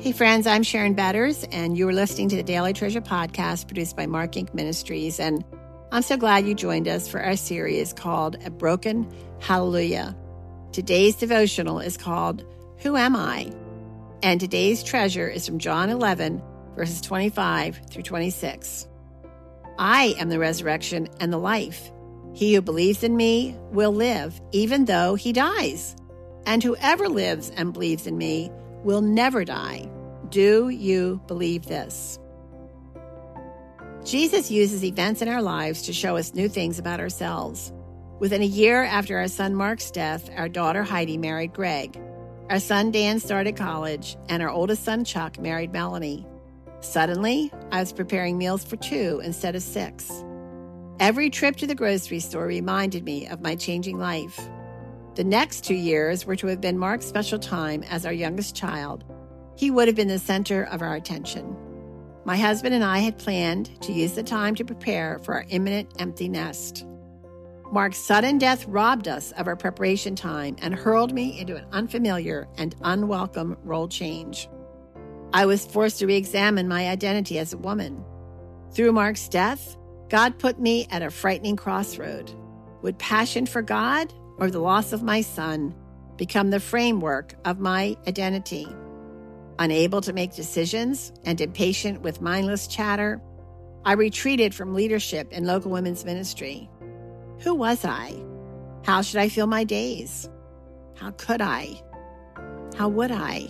Hey, friends, I'm Sharon Betters, and you are listening to the Daily Treasure podcast produced by Mark Inc. Ministries. And I'm so glad you joined us for our series called A Broken Hallelujah. Today's devotional is called Who Am I? And today's treasure is from John 11, verses 25 through 26. I am the resurrection and the life. He who believes in me will live, even though he dies. And whoever lives and believes in me will never die. Do you believe this? Jesus uses events in our lives to show us new things about ourselves. Within a year after our son Mark's death, our daughter Heidi married Greg. Our son Dan started college, and our oldest son Chuck married Melanie. Suddenly, I was preparing meals for two instead of six. Every trip to the grocery store reminded me of my changing life. The next two years were to have been Mark's special time as our youngest child. He would have been the center of our attention. My husband and I had planned to use the time to prepare for our imminent empty nest. Mark's sudden death robbed us of our preparation time and hurled me into an unfamiliar and unwelcome role change. I was forced to re examine my identity as a woman. Through Mark's death, God put me at a frightening crossroad. Would passion for God or the loss of my son become the framework of my identity. Unable to make decisions and impatient with mindless chatter, I retreated from leadership in local women's ministry. Who was I? How should I fill my days? How could I? How would I?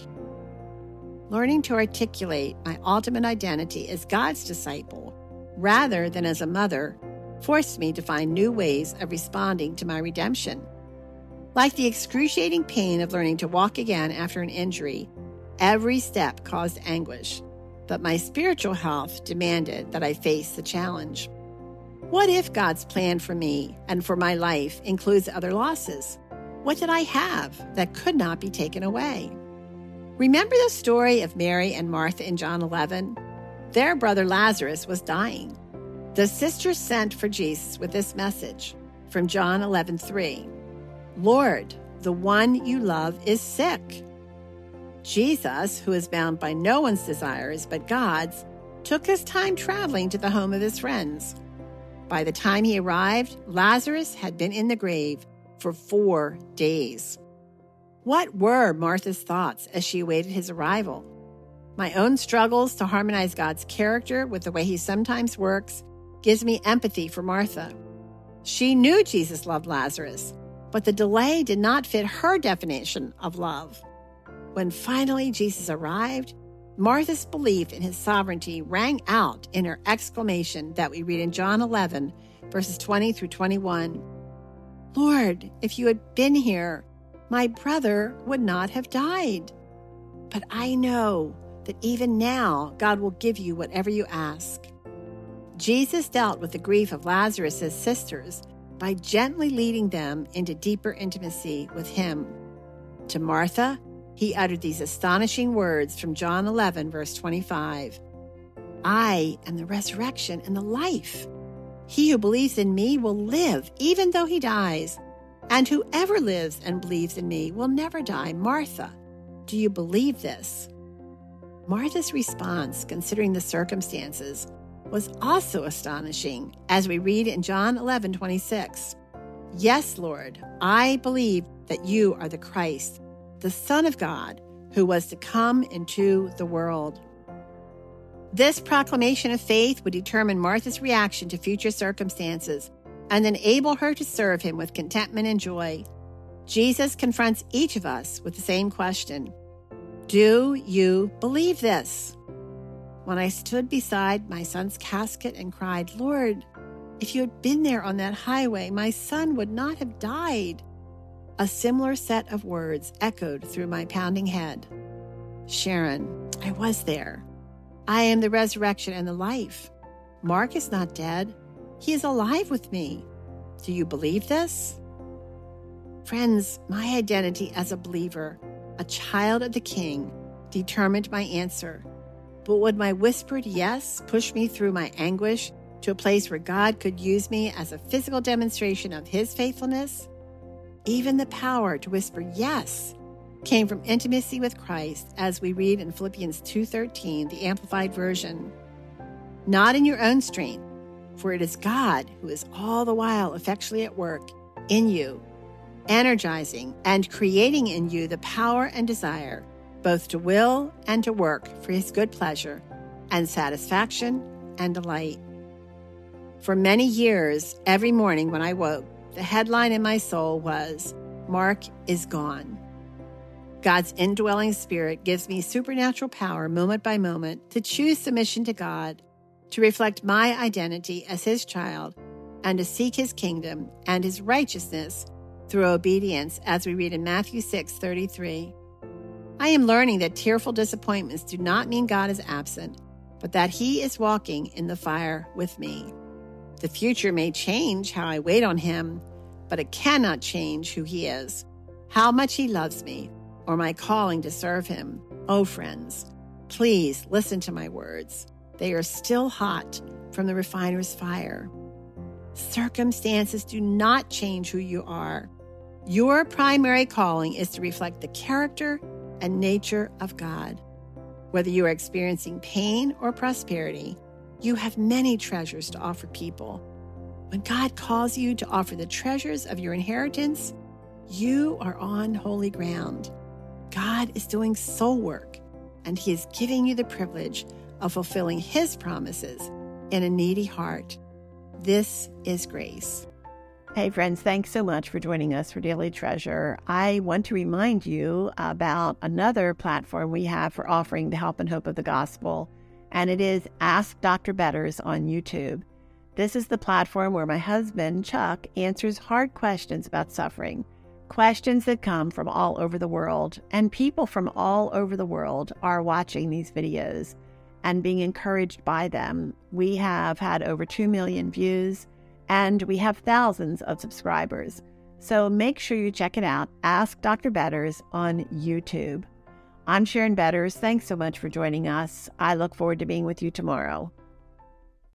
Learning to articulate my ultimate identity as God's disciple rather than as a mother forced me to find new ways of responding to my redemption. Like the excruciating pain of learning to walk again after an injury, every step caused anguish, but my spiritual health demanded that I face the challenge. What if God's plan for me and for my life includes other losses? What did I have that could not be taken away? Remember the story of Mary and Martha in John 11? Their brother Lazarus was dying. The sisters sent for Jesus with this message from John 11 3. Lord, the one you love is sick. Jesus, who is bound by no one's desires but God's, took his time traveling to the home of his friends. By the time he arrived, Lazarus had been in the grave for four days. What were Martha's thoughts as she awaited his arrival? My own struggles to harmonize God's character with the way he sometimes works gives me empathy for Martha. She knew Jesus loved Lazarus, but the delay did not fit her definition of love. When finally Jesus arrived, Martha's belief in his sovereignty rang out in her exclamation that we read in John 11, verses 20 through 21. Lord, if you had been here, my brother would not have died. But I know that even now God will give you whatever you ask. Jesus dealt with the grief of Lazarus' sisters by gently leading them into deeper intimacy with Him. To Martha, he uttered these astonishing words from John 11, verse 25 I am the resurrection and the life. He who believes in me will live, even though he dies. And whoever lives and believes in me will never die. Martha, do you believe this? Martha's response, considering the circumstances, was also astonishing, as we read in John 11 26. Yes, Lord, I believe that you are the Christ, the Son of God, who was to come into the world. This proclamation of faith would determine Martha's reaction to future circumstances and enable her to serve him with contentment and joy. Jesus confronts each of us with the same question Do you believe this? When I stood beside my son's casket and cried, Lord, if you had been there on that highway, my son would not have died. A similar set of words echoed through my pounding head. Sharon, I was there. I am the resurrection and the life. Mark is not dead. He is alive with me. Do you believe this? Friends, my identity as a believer, a child of the King, determined my answer. But would my whispered yes push me through my anguish to a place where God could use me as a physical demonstration of His faithfulness? Even the power to whisper yes came from intimacy with Christ as we read in Philippians 2:13, the amplified version. Not in your own strength, for it is God who is all the while effectually at work in you, energizing and creating in you the power and desire both to will and to work for his good pleasure and satisfaction and delight. For many years, every morning when I woke, the headline in my soul was, Mark is gone. God's indwelling spirit gives me supernatural power moment by moment to choose submission to God, to reflect my identity as his child, and to seek his kingdom and his righteousness through obedience, as we read in Matthew 6 33. I am learning that tearful disappointments do not mean God is absent, but that he is walking in the fire with me. The future may change how I wait on him, but it cannot change who he is, how much he loves me, or my calling to serve him. Oh, friends, please listen to my words. They are still hot from the refiner's fire. Circumstances do not change who you are. Your primary calling is to reflect the character and nature of God. Whether you are experiencing pain or prosperity, you have many treasures to offer people. When God calls you to offer the treasures of your inheritance, you are on holy ground. God is doing soul work, and He is giving you the privilege of fulfilling His promises in a needy heart. This is grace. Hey, friends, thanks so much for joining us for Daily Treasure. I want to remind you about another platform we have for offering the help and hope of the gospel, and it is Ask Dr. Betters on YouTube. This is the platform where my husband, Chuck, answers hard questions about suffering questions that come from all over the world, and people from all over the world are watching these videos and being encouraged by them. We have had over 2 million views and we have thousands of subscribers. So make sure you check it out. Ask Dr. Betters on YouTube. I'm Sharon Betters. Thanks so much for joining us. I look forward to being with you tomorrow.